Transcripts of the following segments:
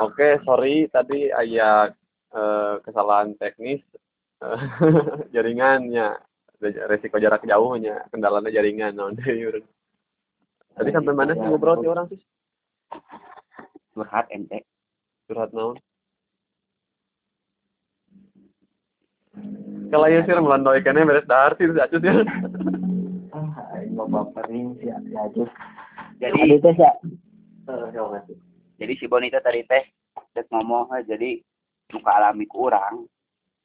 Oke, sorry tadi aya eh, kesalahan teknis eh, jaringannya resiko jarak jauhnya kendalanya jaringan non tadi sampai mana sih ngobrol sih orang sih curhat ente. Curhat naon kalau ya sih melandoi kene beres dahar sih acuh ya. Ah aing mah bapering sih ya aja jadi Adi teh ya jadi si Bonita tadi teh teh ngomong jadi muka alami ku orang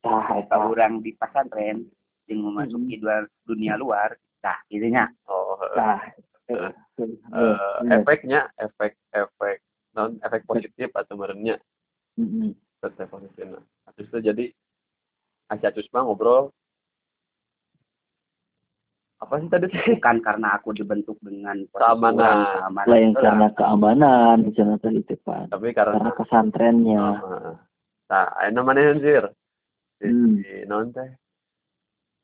tah ke eta orang di pesantren yang memasuki dua dunia luar. Nah intinya. Oh tah Eh, eh, efeknya efek efek non efek positif atau merenya Mm-mm. efek positif. Nah Terus itu jadi acacus mah ngobrol apa sih tadi sih bukan karena aku dibentuk dengan Keamanan. keamanan lain itulah. karena keamanan misalnya tadi teh Pak. tapi karena karena pesantrennya Heeh. Nah, ini namanya anjir. Di, Hmm. di naon teh?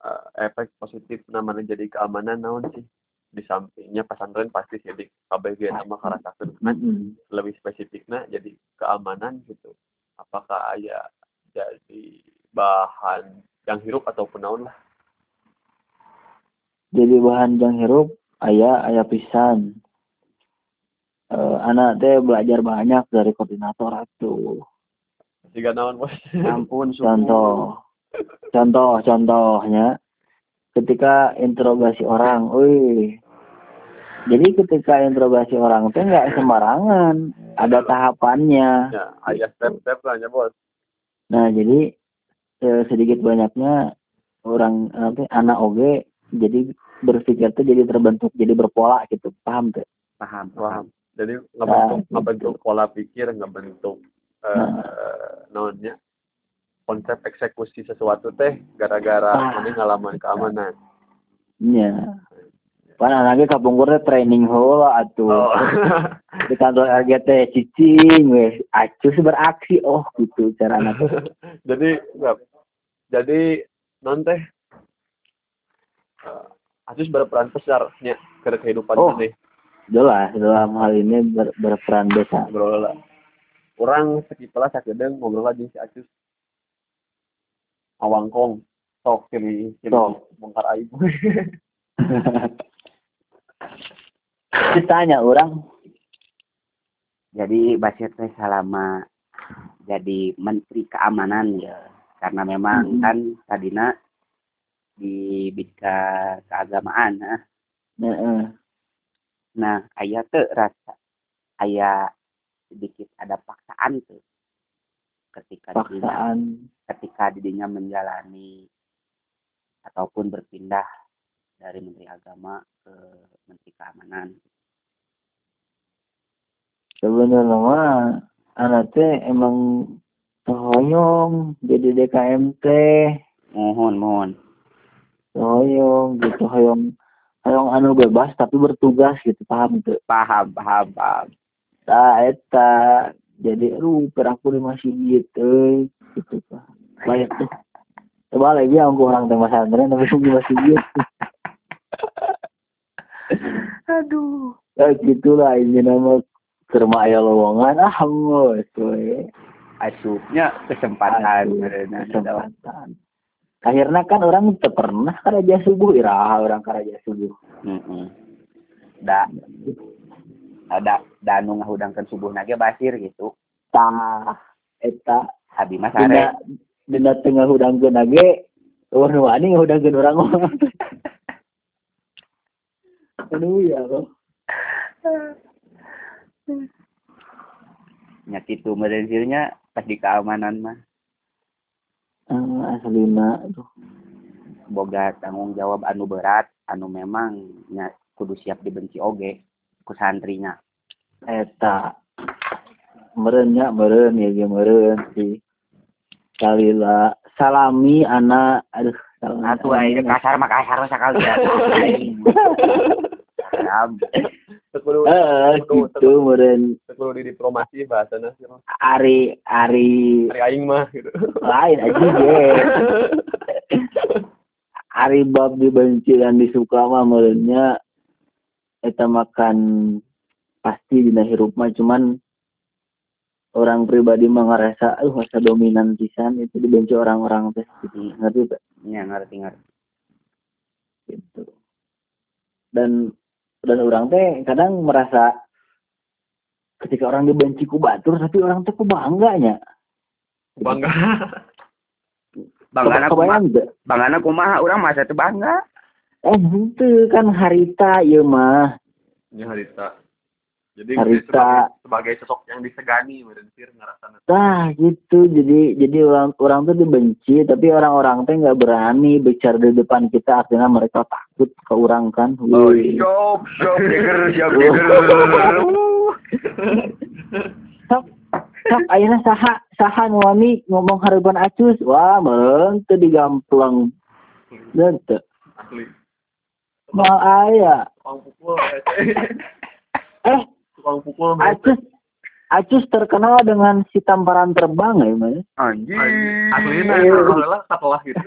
Eh, efek positif namanya jadi keamanan naon sih? Di sampingnya pesantren pasti sih di KBG nama karasakeun kan Mm-mm. lebih spesifiknya jadi keamanan gitu. Apakah aya jadi bahan yang hirup ataupun naon lah. Jadi bahan jang hirup aya aya pisan. Eh, anak teh belajar banyak dari koordinator atuh. Jika naon bos. ampun contoh contoh contohnya ketika interogasi orang wih jadi ketika interogasi orang teh nggak sembarangan ada tahapannya. Ya, aya step-step lah ya bos. nah jadi eh, sedikit banyaknya orang nanti anak oge jadi berpikir tuh jadi terbentuk jadi berpola gitu paham tuh paham Paham. paham Jadi ngebentuk Nah, ngebentuk pola pikir, ngebentuk eh Nah. naonnya konsep eksekusi sesuatu teh gara-gara Ah. ini ngalaman keamanan. ya kan anaknya kapungkur teh training heula atuh Oh. di kantor RGT cicing weh acus beraksi oh gitu cara anak jadi. Jadi non teh uh, Asus berperan besar nya ke kehidupan Oh. ini. jelas dalam hal ini ber- berperan besar Ngobrol lah. Orang sekitar sakedeng ngobrol aja si Acus. Awangkong. Sok kini kini Sok. bongkar aib. ditanya orang jadi Basir teh selama jadi menteri keamanan ya karena memang Mhm. kan tadina di bidang keagamaan nah, Heeh. nah aya teu rasa aya sedikit ada paksaan tuh ketika paksaan. ketika dirinya menjalani ataupun berpindah dari menteri agama ke menteri keamanan. Sebenarnya mah anak teh emang hoyong jadi DKMT mohon mohon hoyong gitu. Hoyong hoyong anu bebas tapi bertugas gitu. Paham tuh paham paham paham. Nah, eta. Jadi aduh peraku di masjid euy. Gitu pak. Baik tuh. Coba lagi aku orang teh pesantren tapi di masjid aduh. Ya gitulah ini nama kerma aya lowongan. Ah ngos we asupnya kesempatan kesempatan akhirnya kan orang teu pernah karaja subuh iraha orang karaja subuh Heeh. Da ada danu ngahudangkeun subuh nage basir gitu. tah eta Abi mah dina sare. dina tengah hudangkeun age warna wani ngahudangkeun urang mah aduh ya Allah Nya kitu mereunsilnya pas di keamanan mah Ah, aslina aduh boga tanggung jawab anu berat, anu memang nya kudu siap dibenci oge ku santrinya. eta. Meureun nya meureun ya ge meureun sih. Kalila salami anak aduh salami Atuh aya kasar mah kasar sakali ya. Kudu Heeh, gitu meureun kudu di diplomasi bahasana sih. Mas. ari ari Hari aing mah gitu. lain aja ge ari bab dibenci dan disuka mah meureunnya eta makan pasti dina hirup mah cuman orang pribadi mah ngerasa uh masa dominan pisan itu dibenci orang-orang teh gitu. Ngerti tak ya ngerti ngerti gitu dan dan orang teh kadang merasa ketika orang dibenci ku batur tapi orang teh ku bangganya. Bangga. Banggana kumaha kebayang gak? banggana kumaha urang masa teu bangga. Eh itu kan harita ya mah. Ini harita jadi Harita. sebagai, sebagai sosok yang disegani meureun sir ngarasana Nah gitu. Jadi jadi orang orang tuh dibenci tapi orang-orang teh nggak berani bicara di depan kita akhirnya mereka takut ke orang kan? Oh shop shop digger shop digger Sok, sok ayeuna saha saha nu wani ngomong harapan acus. Wah meureun teu digampleng dan teu asli mal aya tukang pukul eh tukang pukul acus acus terkenal dengan si tamparan terbang ya mah anjing aslinya alhamdulillah setelah gitu.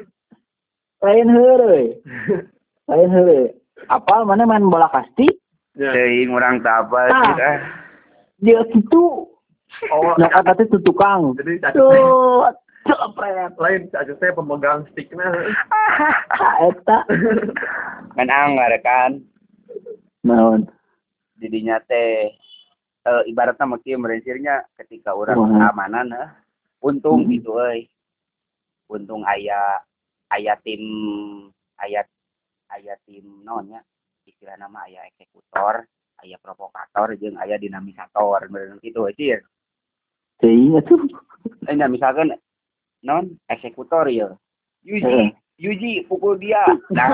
Lain heureuy lain heureuy apal mana main bola kasti? Ya. Teuing urang teu apal Ah. sih ah. dia gitu. Oh nah kata itu tukang. Jadi tuh cepret. Lain cacus teh pemegang sticknya. Eta. Kan anggar kan? Naon jadinya teh eh, ibaratnya mah kieu merensirnya ketika orang keamanan eh, untung Hmm. gitu euy. Untung aya aya tim aya aya tim naonnya istilah nama aya eksekutor aya provokator jeung aya dinamisator bener gitu sih teuing atuh eh misalkan non eksekutor ya Yuji. Yuji pukul dia. Nah.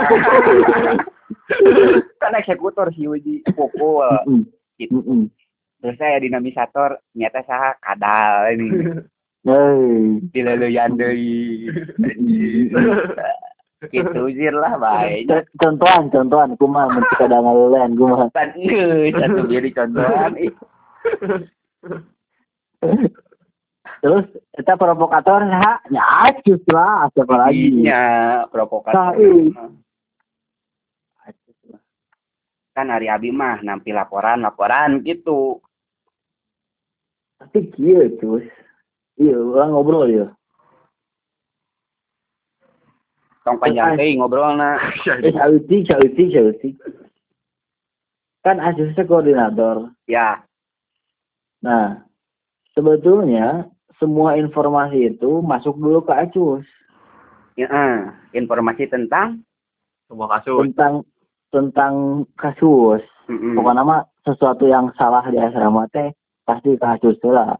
Kan eksekutor si Yuji. Pukul. Gitu. Terus saya dinamisator nyata saha kadal ini. Hei. dileleyan deui. Gitu jir lah baik. Contohan contohan. Kumaha mun kada ngalelean kumaha ieu satu jadi contohan ih. terus eta provokator saha nya acus lah siapa lagi? Iya, provokator. Sae. Acus lah. kan hari abi mah nampi laporan laporan gitu. Tapi kieu terus iya orang ngobrol ya tong panjang teh ngobrolna eh sauti sauti sauti kan Acusnya koordinator. Ya. Nah sebetulnya semua informasi itu masuk dulu ke Acus. Ya, eh, informasi tentang? Semua kasus. Tentang tentang kasus. Mm-mm. pokoknya mah sesuatu yang salah di asrama teh pasti ke Acus lah.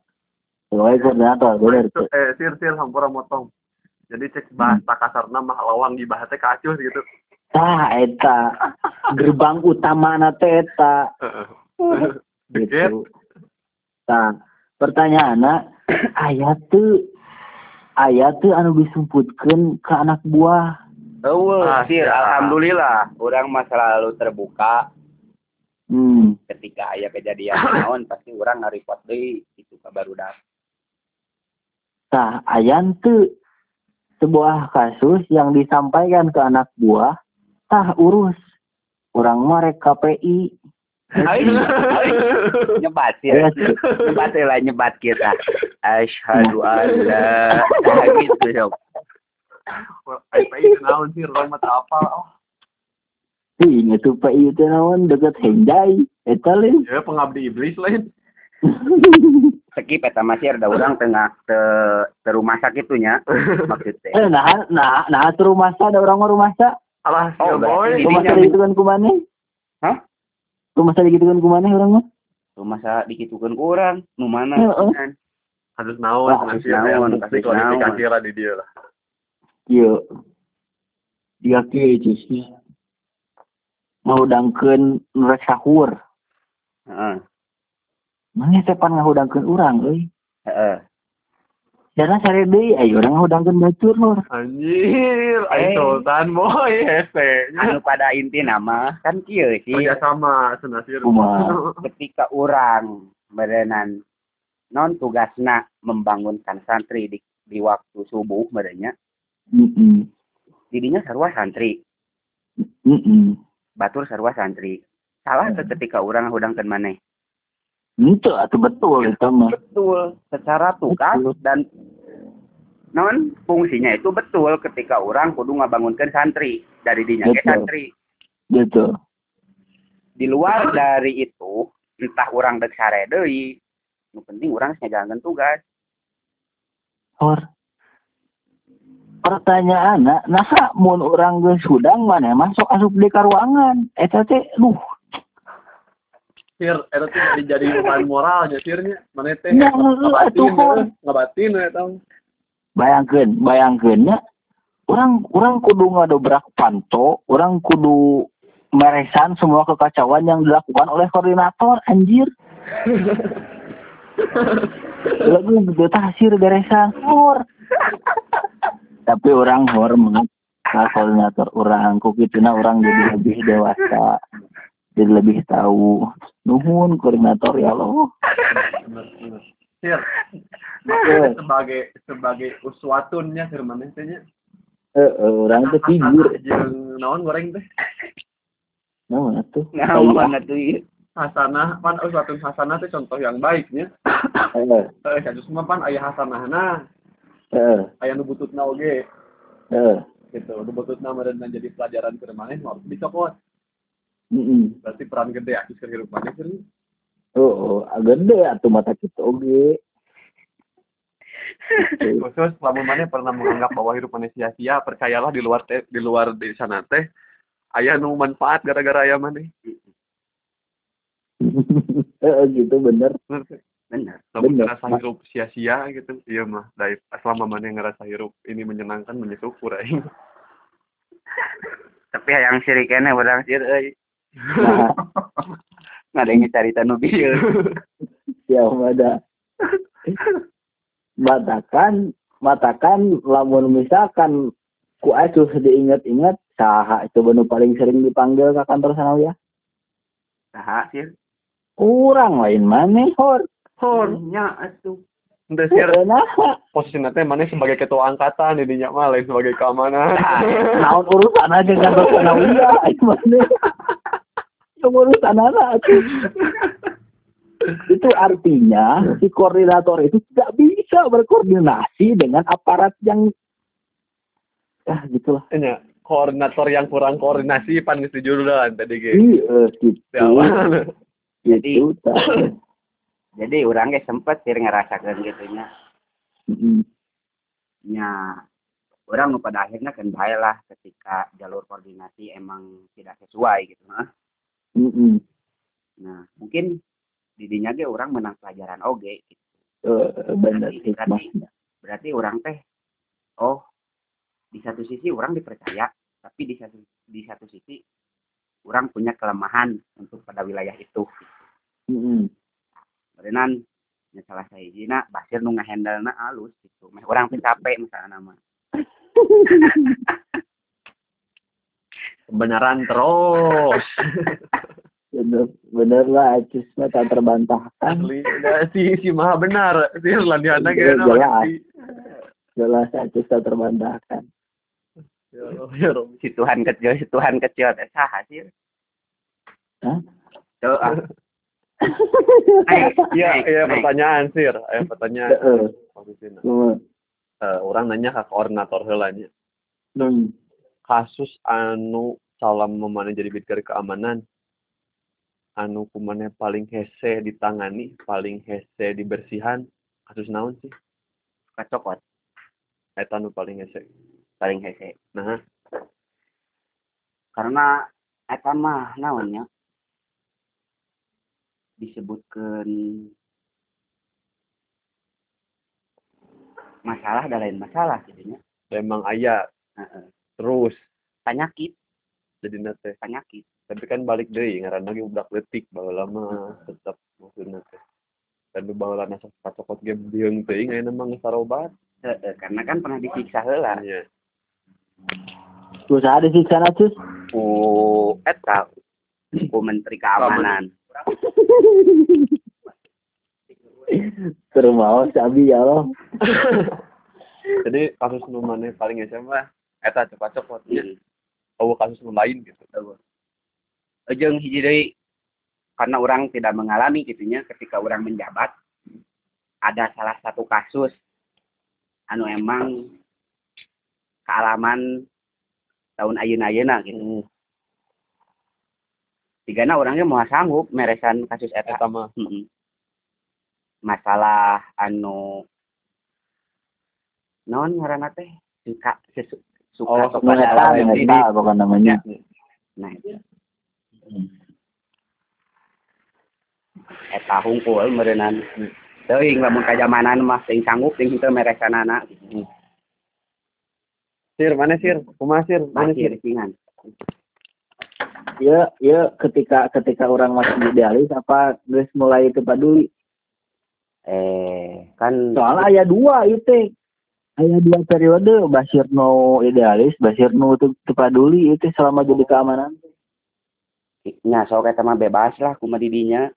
Sebagai koordinator bener tuh. eh sir sir hampura motong. Jadi cek bahasa kasarna mah lawang dibahas teh kacus gitu. Tah eta. Gerbang utama na teh eta. Gitu. Tah pertanyaanna aya tuh aya tuh anu disumputkeun ke anak buah. Eueuh, Ah, alhamdulillah. Orang mah selalu terbuka. Hmm. Ketika aya kejadian naon pasti orang nge-report deui itu ka barudak. tah ayan tuh sebuah kasus yang disampaikan ke anak buah tah urus. Orang mah rek KPI nyebat sih. Aya, Nyebat lah nyebat kita. Asyhadu an la ilaha gitu sob. PI kenaun sir orang mah teu apal oh Ting, itu PI itu naon deket Henjai eta lain ya pengabdi iblis lain Skip eta masih ada orang tengah te, te rumah sakit tuh nya maksudnya. eh nah nah nah tuh rumah sa ada orang mah rumah sa alah Oh, berarti boy rumah sa Ini digitukan ku maneh Hah? Rumah sa digitukan ku maneh orang mah Rumah sa dikitukeun ku urang, nu mana? Heeh. Kan? harus naon harus naon, harus klarifikasi lah di dia lah iya dia kieu justru ngahudangkeun rek sahur Heeh. mana sepan ngahudangkeun urang euy Heeh. Karena sare deui aya urang ngahudangkeun batur lur anjir Eh. ay sultan boy hese. Anu pada inti nama kan kieu sih. Kerja sama senasir Kumaha? ketika orang berenan non tugasna membangunkan santri di, di waktu subuh merenya heeh didinya sarua santri. Heeh batur sarua santri. Salah teu ketika orang hudangkeun maneh Itu atau betul itu mah. betul secara tugas Betul. dan non fungsinya itu betul ketika orang kudu ngabangunkan santri dari dinya ke Betul. santri Gitu. di luar dari itu entah orang dek sare deui nu penting orang ngajalankeun tugas Or. Pertanyaan, nah mun orang geus hudang mana masuk asup di ka ruangan. Eta teh duh, Sir, eta tuh jadi jadi beban moralnya sirnya. Mana teh Ya, atuh, Hor. ngabatin ya tahu. bayangkeun, bayangkeun nya orang orang kudu ngadobrak panto, orang kudu meresan semua kekacauan yang dilakukan oleh koordinator anjir. Lagu betul hasil beresan hor. Tapi orang hor mengat koordinator orang kok kituna orang jadi lebih dewasa. Jadi lebih tahu. Nuhun koordinator ya Allah. Bener. Sir, Eh, sebagai sebagai uswatunnya sir mana teh eh, eh, orang teh figur. Jeung naon goreng teh? Nah, tuh. nah mana tuh ieu? Hasanah pan uswatun hasanah teh contoh yang baiknya. Eh, Eh, kados mah pan aya hasanahna, eh, aya nu bututna oge eh. gitu. Nu bututna meureun jadi pelajaran keur maneh harus dicokot. Mm-mm. Berarti peran gede keur hirup maneh sir. Oh, oh, gede atuh mata kita oge. Gitu. khusus lamun maneh pernah menganggap bahwa hidup maneh sia-sia percayalah di luar teh di luar di sana teh aya nu manfaat gara-gara aya maneh Eh, gitu bener. bener bener lamun ngerasa hirup sia-sia gitu iya mah dari selama maneh ngerasa hirup ini menyenangkan mensyukur aing tapi yang siri kene urang sir euy Nah, ngadenge carita nu bieu ya ada. Matakan, matakan lamun misalkan ku acuh diingat-ingat saha itu nu paling sering dipanggil ke kantor sanawiyah. saha sir Kurang lain maneh hor. hornya atuh sih Eh, Nah, posisi nanti maneh sebagai ketua angkatan didinya mah lain sebagai keamanan naon urusan aja kantor sanawiyah aing maneh. Urusan anak itu artinya si koordinator itu tidak bisa berkoordinasi dengan aparat yang ah gitulah. Nya, koordinator yang kurang koordinasi pan geus dijurulan tadi ge. Iya gitu. Ya, gitu jadi orang ge sempet sir ngerasakeun gitu nya. Mm-mm. nya orang nu pada akhirnya kan bae lah ketika jalur koordinasi emang tidak sesuai gitu nah. Mm-mm. nah mungkin didinya ge orang menang pelajaran oge gitu. Benar Berarti- hikmahnya berarti orang teh oh di satu sisi orang dipercaya tapi di satu di satu sisi orang punya kelemahan untuk pada wilayah itu. Berenan ya salah saya izina Basir nu ngahandle na alus gitu meh orang capek misalnya nama kebenaran terus bener bener lah Acis mah tak terbantahkan asli Ya, si si maha benar si landiana Iya, ge jelas. jelas Acis tak terbantahkan ya ya si Tuhan kecil si Tuhan kecil teh saha sih Hah? Ah. Iya, iya next. pertanyaan sir, eh pertanyaan. Heeh. Eh, orang nanya ke koordinator heula nya. hmm, Kasus anu salam memana jadi bidkar keamanan. Anu kumane paling hese ditangani, paling hese dibersihan, kasus naon sih? kacokot. Eta anu paling hese. paling hese. Nah, karena eta mah naonnya disebutkan masalah dan lain masalah jadinya memang aya. Heeh. Terus penyakit jadi nate. penyakit Tapi kan balik deui ngaran lagi udah letik baheula lama tetap maksudna teh. Dan nu baheula nasa kacokot ge bieung teuing ayeuna mah geus sarobat. Heeh, karena kan pernah disiksa heula Iya. usaha disiksa Acis ku eta ku menteri keamanan terus mau sabi ya Allah Jadi kasus maneh paling mah eta cokot-cokot. Hmm. Oh, kasus lain gitu. jeung hiji deui karena orang tidak mengalami gitunya ketika orang menjabat ada salah satu kasus anu emang kealaman tahun ayun-ayuna gitu. Tigana orangnya mau sanggup meresan kasus eta. Eta mah Mm-mm. Masalah anu non ngaranna teh suka sesu, suka Oh, kepada jenis. Neta, bukan namanya. Nah, itu. eta hungkul meureunana. Teuing lamun ka zamanan mah teuing sanggup teuing henteu meresanana gitu. sir mana sir kumaha sir mana sir ringan. Ya, ya ketika ketika orang masih idealis apa guys mulai itu peduli. Eh, kan Soalnya ayah dua itu. Ayah dua periode Basir no idealis, Basir no itu itu itu selama jadi keamanan. nya sok eta mah bebas lah kumaha didinya.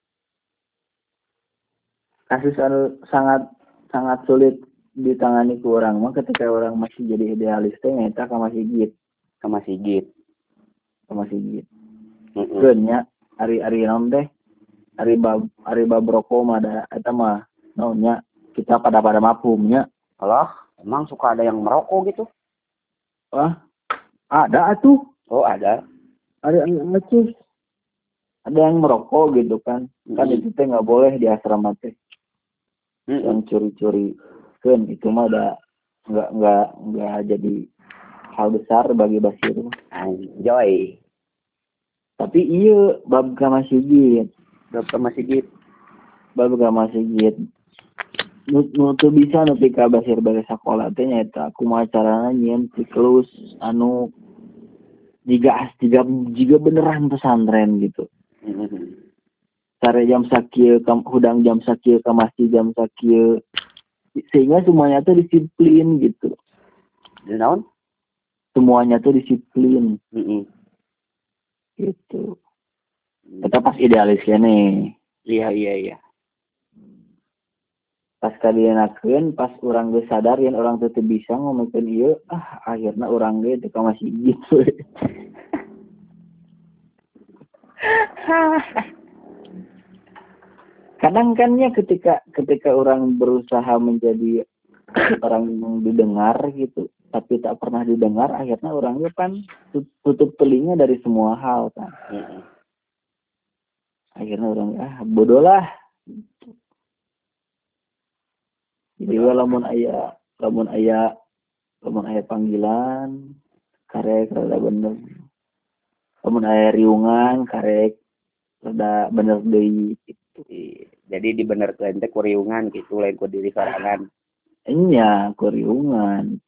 Kasus anu sangat sangat sulit ditangani ke orang mah ketika orang masih jadi idealis teh nyata ka masih git, ke masjid. ka masih git. Heeh. Keun nya ari ari naon teh? Ari bab ari bab rokok mah ada eta mah naon nya kita pada pada mafhumnya Allah, emang suka ada yang merokok gitu? Wah, ada atuh. Oh, ada. Ada yang ngecus. Ada yang merokok gitu kan. Kan Mm. itu teh nggak boleh di asrama teh. Mm-mm. Yang curi-curi. Kan itu mah ada nggak nggak nggak jadi hal besar bagi Basir. Anjoy. Tapi iya bab ka masjid. Udah ke masjid. Bab ka masjid. Nu, bisa nepi ka Basir bari sakola. Teh nyaeta kumaha carana nyieun siklus anu jika jika jika beneran pesantren gitu. Sare jam kam hudang jam sakieu ka masjid jam sakieu sehingga semuanya tuh disiplin gitu. Naon? semuanya tuh disiplin. Gitu. Kita pas idealis kene Iya, iya, iya. Pas kadienakeun pas orang geus sadar yen orang teu teu bisa ngomongkeun ieu ah akhirnya orang teu ka masjid gitu kadang kan ya ketika ketika orang berusaha menjadi orang yang didengar gitu tapi tak pernah didengar akhirnya orangnya kan tut- tutup telinga dari semua hal kan. Akhirnya orang ah bodoh lah jadi we lamun aya lamun aya lamun aya panggilan karek rada bener lamun aya riungan karek rada bener deui Iya. Jadi dibenerkeun teh kuriungan gitu lain ku diri sorangan. enya kuriungan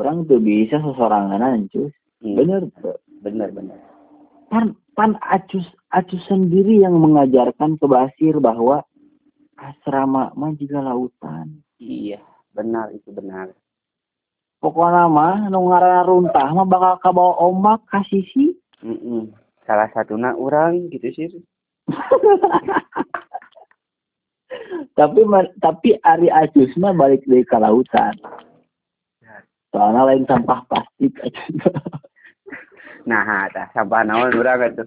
orang tuh bisa sesorangan cus Hmm. bener. Bener, bener. pan pan acus acus sendiri yang mengajarkan ke Basir bahwa asrama mah juga lautan Iya, benar itu benar. pokoknya mah nu ngaranna runtah mah bakal kabawa ombak ka sisi Mm-mm. Salah satunya orang gitu sih. tapi tapi Ari Acus mah balik dari ke lautan soalnya lain sampah plastik Nah, tah sampah naon urang atuh.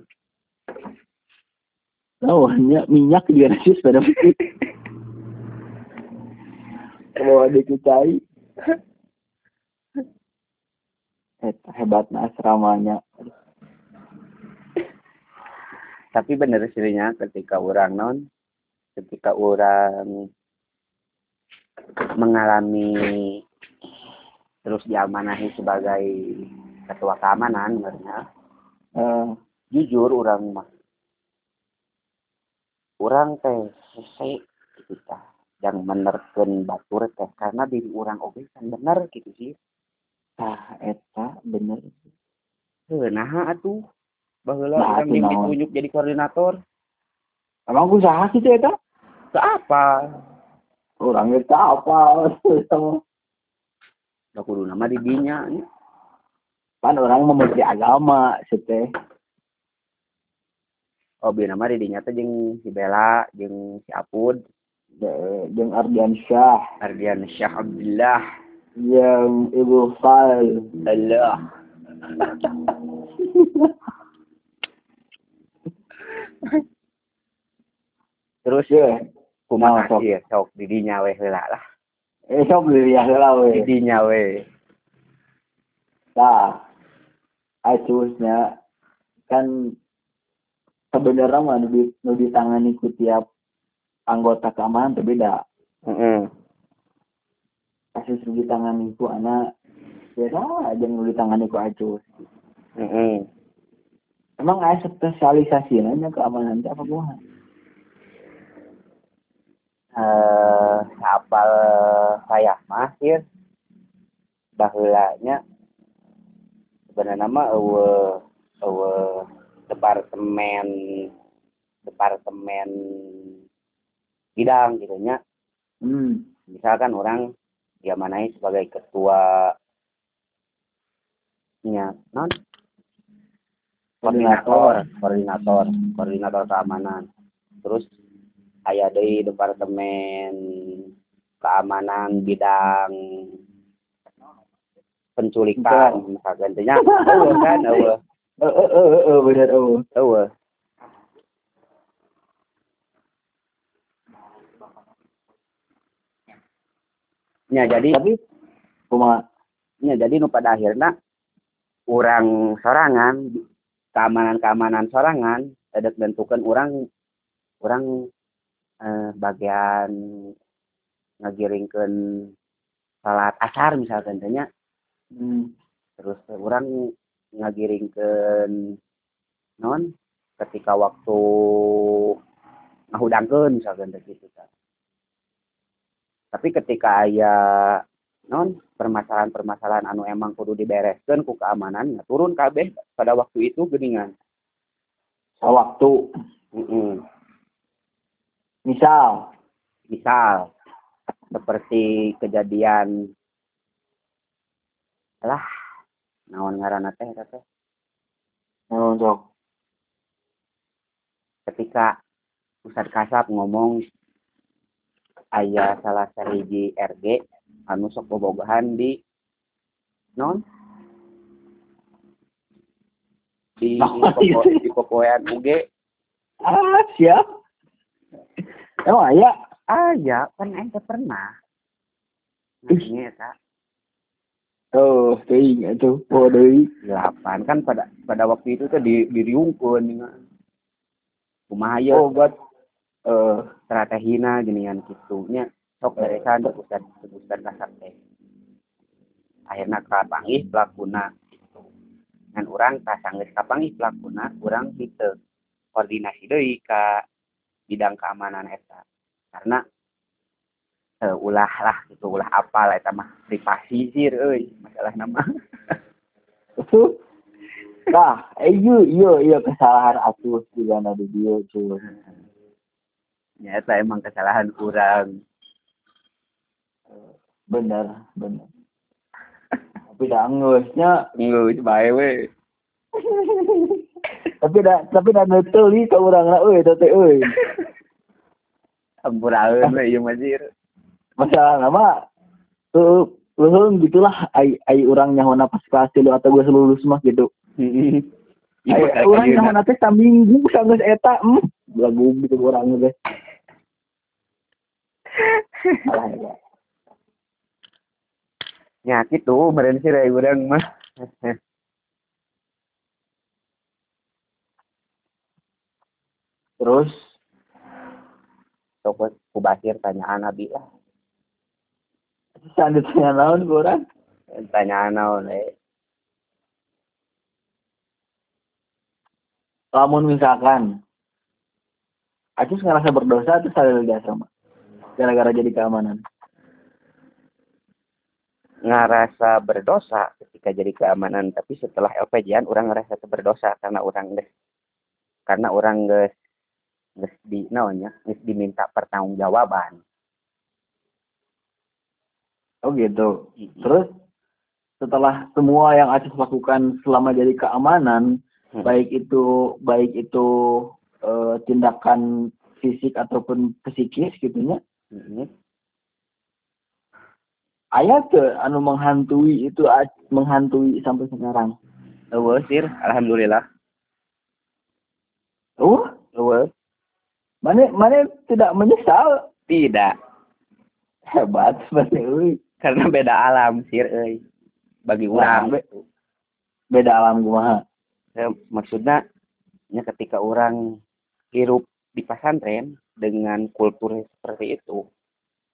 Nawannya minyak juga Acus pada plastik bawa dicucai Eta hebatnya asramanya. Tapi bener sihnya ketika orang non, ketika orang mengalami terus diamanahi sebagai ketua keamanan sebenarnya Eh, jujur orang mah orang teh hese kita yang menerken batur teh. Karena diri orang oge kan bener gitu sih. Tah eta bener. Nah atuh. Nah, orang naon? ditunjuk jadi koordinator. Emang usaha sih teh eta? Ke apa? Orang itu apa? Lah kudu nama di dinya nya. kan orang menteri agama sih teh. Oh, bi nama di dinya teh jeung si Bella, jeung si Apud, De- jeung Ardian Syah Ardian Syah Abdullah. yang Ibu Fal Allah. terus Ye. kumaha Nah, sok. ieu sok di dinya we heula lah Eh sok dilihat lah di we. dinya we Nah, acusnya kan sebenarnya mah nu ditangani ku tiap anggota keamanan teu beda. heeh Kasus nu ditangani ku anak beda aja nu ditangani ku acus. heeh Emang ada spesialisasi nanya keamanan teh apa kumaha? eh apal saya mah ieu baheulanya sebenarnya mah eueuh eueuh departemen departemen bidang gitu nya. Hmm. misalkan orang diamanai sebagai ketua nya non? Koordinator. Koordinator. Koordinator. Keamanan. Terus aya deui departemen keamanan bidang penculikan misalkan teh nya. Eueuh kan eueuh Eh eh eh eh bener nya jadi Tapi kumaha? Ya, jadi nu pada akhirnya orang sorangan keamanan-keamanan sorangan ada bentukan orang orang eh, bagian ngagiringkeun salat asar misalkan teh nya. Hmm. terus orang ngagiringkeun non ketika waktu ngahudangkeun misalkan teh gitu kan. Tapi ketika aya non permasalahan-permasalahan anu emang kudu dibereskeun ku keamanan ya turun kabeh pada waktu itu geningan. Sawaktu Mm-mm. misal. Misal. Seperti kejadian lah naon ngaranna teh teh? Sok ketika Ustad Kasap ngomong aya salah sahiji RG anu sok bobogohan di non? Di Apa popo, itu? di UG ah siap. Emang aya? Aya kan ente pernah. Nah, ini eta oh teuing atuh oh deui delapan kan pada pada waktu itu tuh di diriungkeun kumaha ye oh buat eh strategina ginian kitu nya sok beresan Ustad Ustad Kasap teh. Akhirnya kapanggih pelakuna dan orang tas sanggeus kapanggih pelakuna orang gitu koordinasi deui ka bidang keamanan eta. Karena eh, ulah lah gitu ulah apa lah eta mah privasi sih euy masalah nama itu. Nah eh iya iya iya kesalahan aku juga ada di dia cuy ya eta emang kesalahan orang. Bener bener tapi dah ngeusnya ngeus bae we tapi dah tapi dah betul ni ke orang lah euy teh euy ampuraeun we mah Zir. masalah nama tuh luhung gitulah ai ai orang nyahona pas kelas tilu atau gue lulus mah gitu. Iya, ai orang nyahona teh saminggu sanggeus eta hmm. Lagu gitu orang teh Ya. Ya gitu, meren sih dari urang mah. terus Sok ku Basir tanyaan Nabi lah. selanjutnya naon ke orang Tanyaan naon eh. lamun misalkan Acus ngerasa berdosa terus ada di asrama gara-gara jadi keamanan Ngerasa berdosa ketika jadi keamanan, tapi setelah LPJ-an orang ngerasa berdosa karena orang geus karena orang geus geus di naonnya, geus diminta pertanggungjawaban. oh gitu terus setelah semua yang Acus lakukan selama jadi keamanan Hmm. baik itu baik itu eh, tindakan fisik ataupun psikis gitunya. Ayah ke anu menghantui itu menghantui sampai sekarang Eueuh, Sir. Alhamdulillah. uh Eueuh. Mana mana tidak menyesal tidak hebat seperti karena beda alam sir euy bagi Nah, orang be- Beda alam kumaha. Ya, maksudnya ya ketika orang hirup di pesantren dengan kultur seperti itu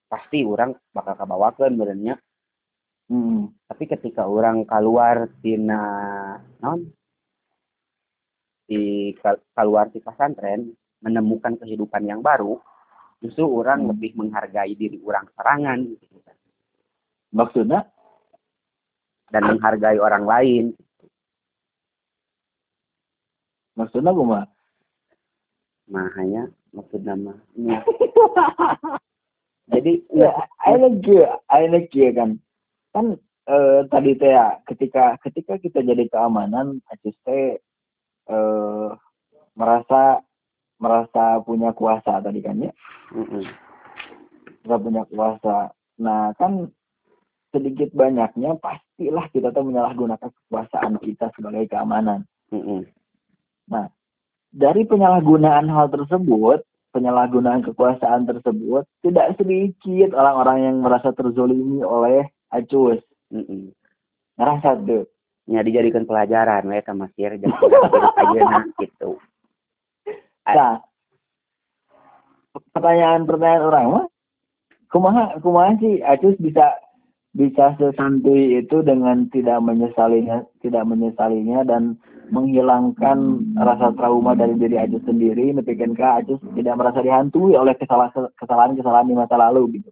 pasti orang bakal kebawakan badannya Hmm. tapi ketika orang keluar tina non di keluar di pesantren menemukan kehidupan yang baru justru orang Hmm. lebih menghargai diri orang serangan gitu. Maksudnya dan menghargai orang lain maksudnya kumaha? makanya maksudnya mah ya. jadi Ya, ayeuna kieu, ayeuna kieu kan. Kan eh, tadi teh ya, ketika ketika kita jadi keamanan, Acis teh eh, merasa merasa punya kuasa tadi kan ya, merasa punya kuasa. Nah, kan sedikit banyaknya pastilah kita tuh menyalahgunakan kekuasaan kita sebagai keamanan. Mm-mm. Dari penyalahgunaan hal tersebut, penyalahgunaan kekuasaan tersebut, tidak sedikit orang-orang yang merasa terzolimi oleh Acus. Mm-mm. Ngerasa tuh. ya dijadikan pelajaran masir jangan hidup ayeuna gitu Nah, pertanyaan-pertanyaan orang mah, kumaha kumaha sih Acus bisa bisa sesantuy itu dengan tidak menyesalinya, tidak menyesalinya dan menghilangkan rasa trauma dari diri Acus sendiri, nepikeun ka Acus tidak merasa dihantui oleh kesalahan kesalahan-kesalahan di masa lalu gitu.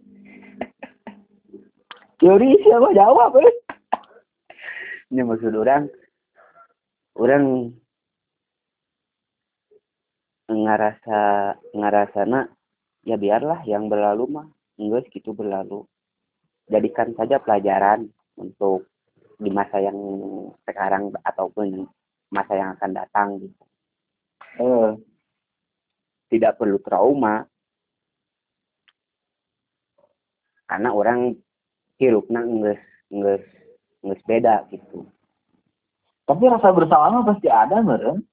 Teori siapa jawab eh? ini maksud orang orang ngerasa ngerasana ya biarlah yang berlalu mah enggak gitu berlalu jadikan saja pelajaran untuk di masa yang sekarang ataupun masa yang akan datang gitu. Eh, tidak perlu trauma. Karena orang hirupna nges nges nges beda gitu. Tapi rasa bersalah mah pasti ada meren.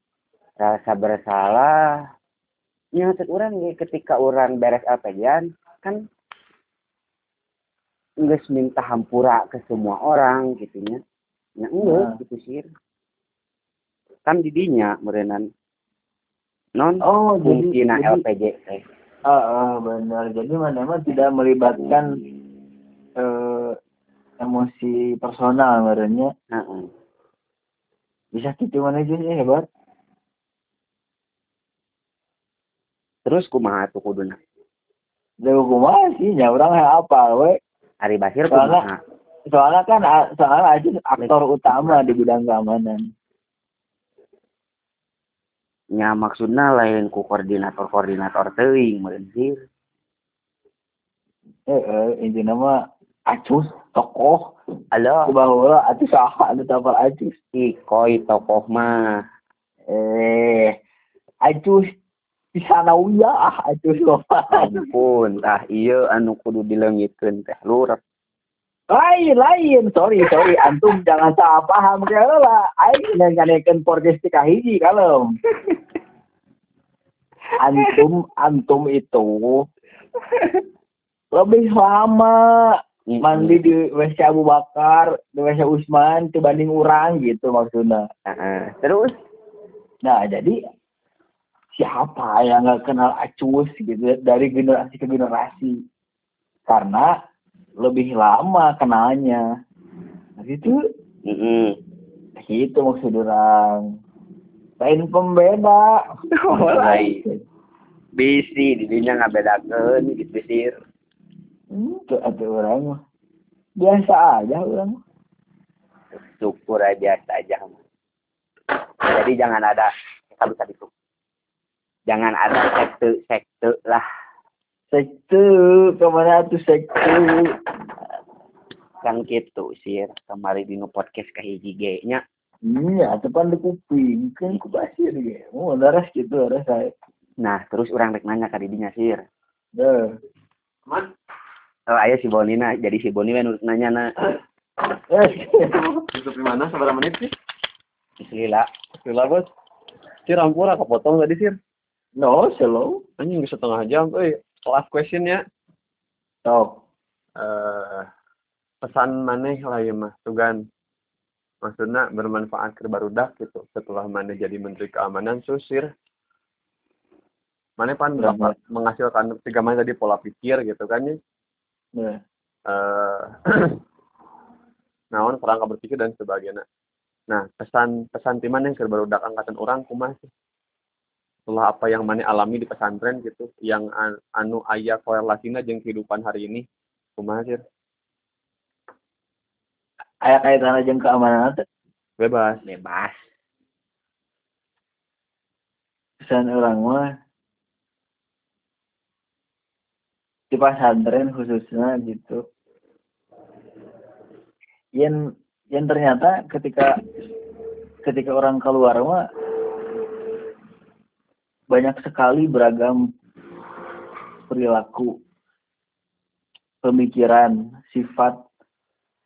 rasa bersalah nyata orang ya ketika orang beres LPG kan nggak minta hampura ke semua orang gitu nya ya enggak Nah. gitu sih kan didinya merenan non Oh, jadi LPG teh Ah, ah, benar. Jadi mana mah tidak melibatkan eh, emosi personal merenya. Heeh. Bisa gitu mana sih hebat. terus kumaha tuh kuduna Jauh kumaha sih, nya urang heh apa we. Ari Basir Soalnya- kumaha Soalnya kan ah, soalnya aja aktor utama di bidang keamanan. Nya maksudna lain ku koordinator koordinator teuing meureun Eh, eh intinya mah acus tokoh halo bahwa atuh saha anu tapal acus. ikoi tokoh mah Eh, acus di sanawiyah acus loba. ampun tah iya anu kudu dileungitkeun teh lur lain lain sorry sorry. Antum jangan salah paham. Kalau lah aing nganekeun podcast ti kahiji kalau antum antum itu lebih lama mandi di WC Abu Bakar di WC Usman dibanding orang gitu maksudnya terus? Nah jadi siapa yang nggak kenal acus gitu dari generasi ke generasi? Karena lebih lama kenalnya. Nah, gitu heeh gitu maksud orang. Lain pembeda Oh, lain. bisi didinya ngabedakeun gitu sih itu ada orang mah. Biasa aja orang syukur aja biasa aja jadi jangan ada kita bisa itu jangan ada sekte sekte lah sekte ke mana tuh sekte kan gitu sih kemarin di nu podcast kahiji ge nya. Iya depan di kuping. Kan ku pasir gitu oh laras gitu laras saya nah terus orang rek nanya ka didinya sih deh oh aya si Bonina jadi si Boni nu nanya na. Eh di mana? Seberapa menit sih? Bismillah. Gila bos. Sir, ampura kepotong tadi sir. No, slow. Anjing setengah jam. Eh, last question ya. Sok. Eh, pesan maneh lah ya mah tugan maksudnya bermanfaat ke barudak gitu setelah mana jadi menteri keamanan susir mana pan Berapa? dapat menghasilkan tiga mana tadi pola pikir gitu kan ya Ya. eh naon kerangka berpikir dan sebagainya nah pesan pesan timan yang barudak angkatan orang kumaha sih setelah apa yang mana alami di pesantren gitu yang an- anu aya korelasinya jeung kehidupan hari ini kumaha sih Aya kaitan jeung keamanan teh. bebas bebas Pesan orang mah di pesantren khususnya gitu. Yang yang ternyata ketika ketika orang keluar mah banyak sekali beragam perilaku, pemikiran, sifat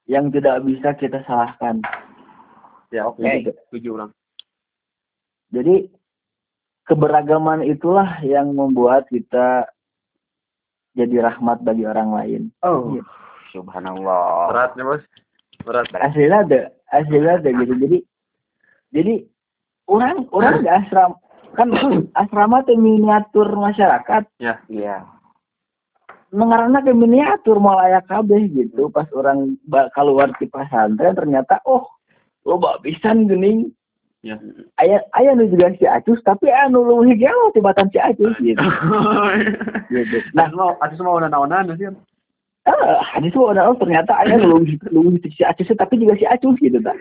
yang tidak bisa kita salahkan. ya oke Jadi, setuju orang Jadi keberagaman itulah yang membuat kita jadi rahmat bagi orang lain. oh Iya. subhanallah berat ya bos berat Hasilnya ada, hasilnya ada gitu. Jadi jadi orang orang di asrama kan asrama itu miniatur masyarakat. Iya. Mengarana ke miniatur malah kabeh gitu. Pas orang keluar di pesantren ternyata oh loba pisan geuning. Ya. Aya aya nu juga si Acus tapi anu leuwih ge mah tibatan si Acus gitu. gitu. nah mau atus mau naonan sih Ah, hadis orang ternyata aya nu leuwih leuwih si Acus tapi juga si Acus gitu tak.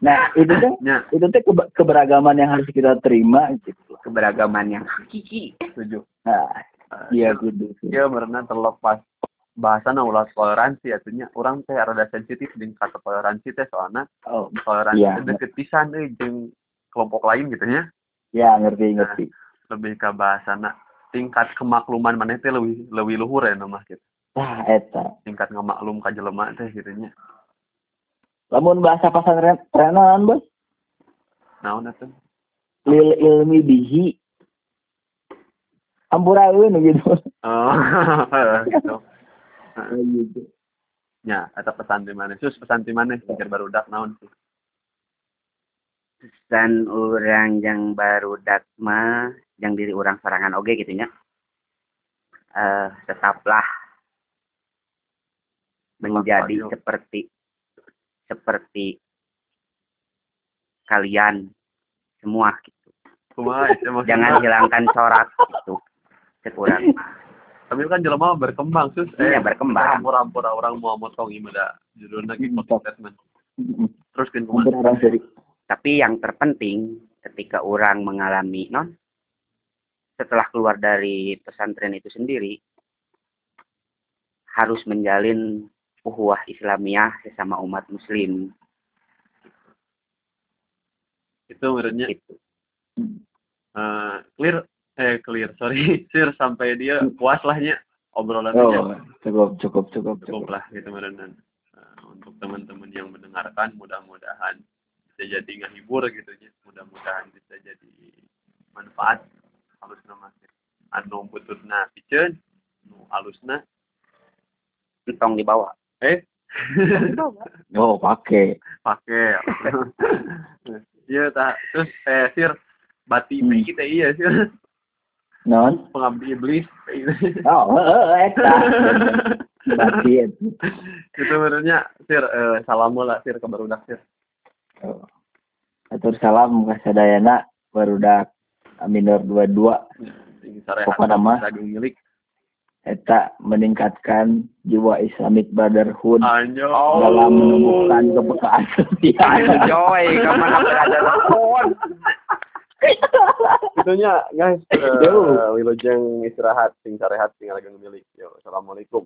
Nah, itu teh ya itu teh kebe- keberagaman yang harus kita terima gitu. keberagaman yang hakiki setuju Nah, Eh, iya gitu. ya berenang terlepas bahasan ulah toleransi artinya orang teh rada sensitif dengan kata toleransi teh soalnya Oh, toleransi Iya. teh deket pisan euy jeung kelompok lain gitu ya ya ngerti ngerti. lebih ke bahasana tingkat kemakluman mana teh lebih lebih luhur ya nama gitu Nah, eta. tingkat ngemaklum ka jelema teh gitu nya Lamun bahasa pesantren trenan, Bos. naon atuh Lil ilmi bihi. Ampuraeun gitu. oh gitu gitu. nya eta pesan di mana sus pesan di mana pikir barudak naon sih pesan orang yang baru mah yang diri orang sorangan oge gitu nya eh tetaplah menjadi seperti seperti kalian semua gitu. itu maksudnya? Jangan hilangkan corak gitu. Sekurang. tapi kan jelema berkembang sus Iya, berkembang. rampur-rampur orang mau motong ieu judulna ge Hmm, closing statement terus kan kumaha seri. Tapi yang terpenting ketika orang mengalami non setelah keluar dari pesantren itu sendiri harus menjalin uhuwah Islamiyah sesama umat muslim. Itu menurutnya gitu. eh, clear? Eh clear. Sorry sir sampai dia puas lahnya obrolannya Oh, cukup cukup cukup cukup. Cukup. lah gitu merenan untuk teman-teman yang mendengarkan mudah-mudahan bisa jadi ngehibur gitu ya mudah-mudahan bisa jadi manfaat. Halus nama anu bututna piceun nu halusna entong dibawa eh Oh, pakai. pakai iya tak terus eh sir bati Hmm. kita iya sir Non? pengabdi iblis Oh, heeh, eta. Batin. itu sebenarnya sir eh, salam lah sir ke barudak sir Oh. Atur salam ka sadayana barudak minor 22 Ini sare Pokokna mah. Agung milik eta meningkatkan jiwa Islamic Brotherhood anjo dalam menumbuhkan kepekaan setia. Joy, ke mana berada telepon? itunya guys eh wilujeng istirahat sing sarehat sing lagi milik yo assalamualaikum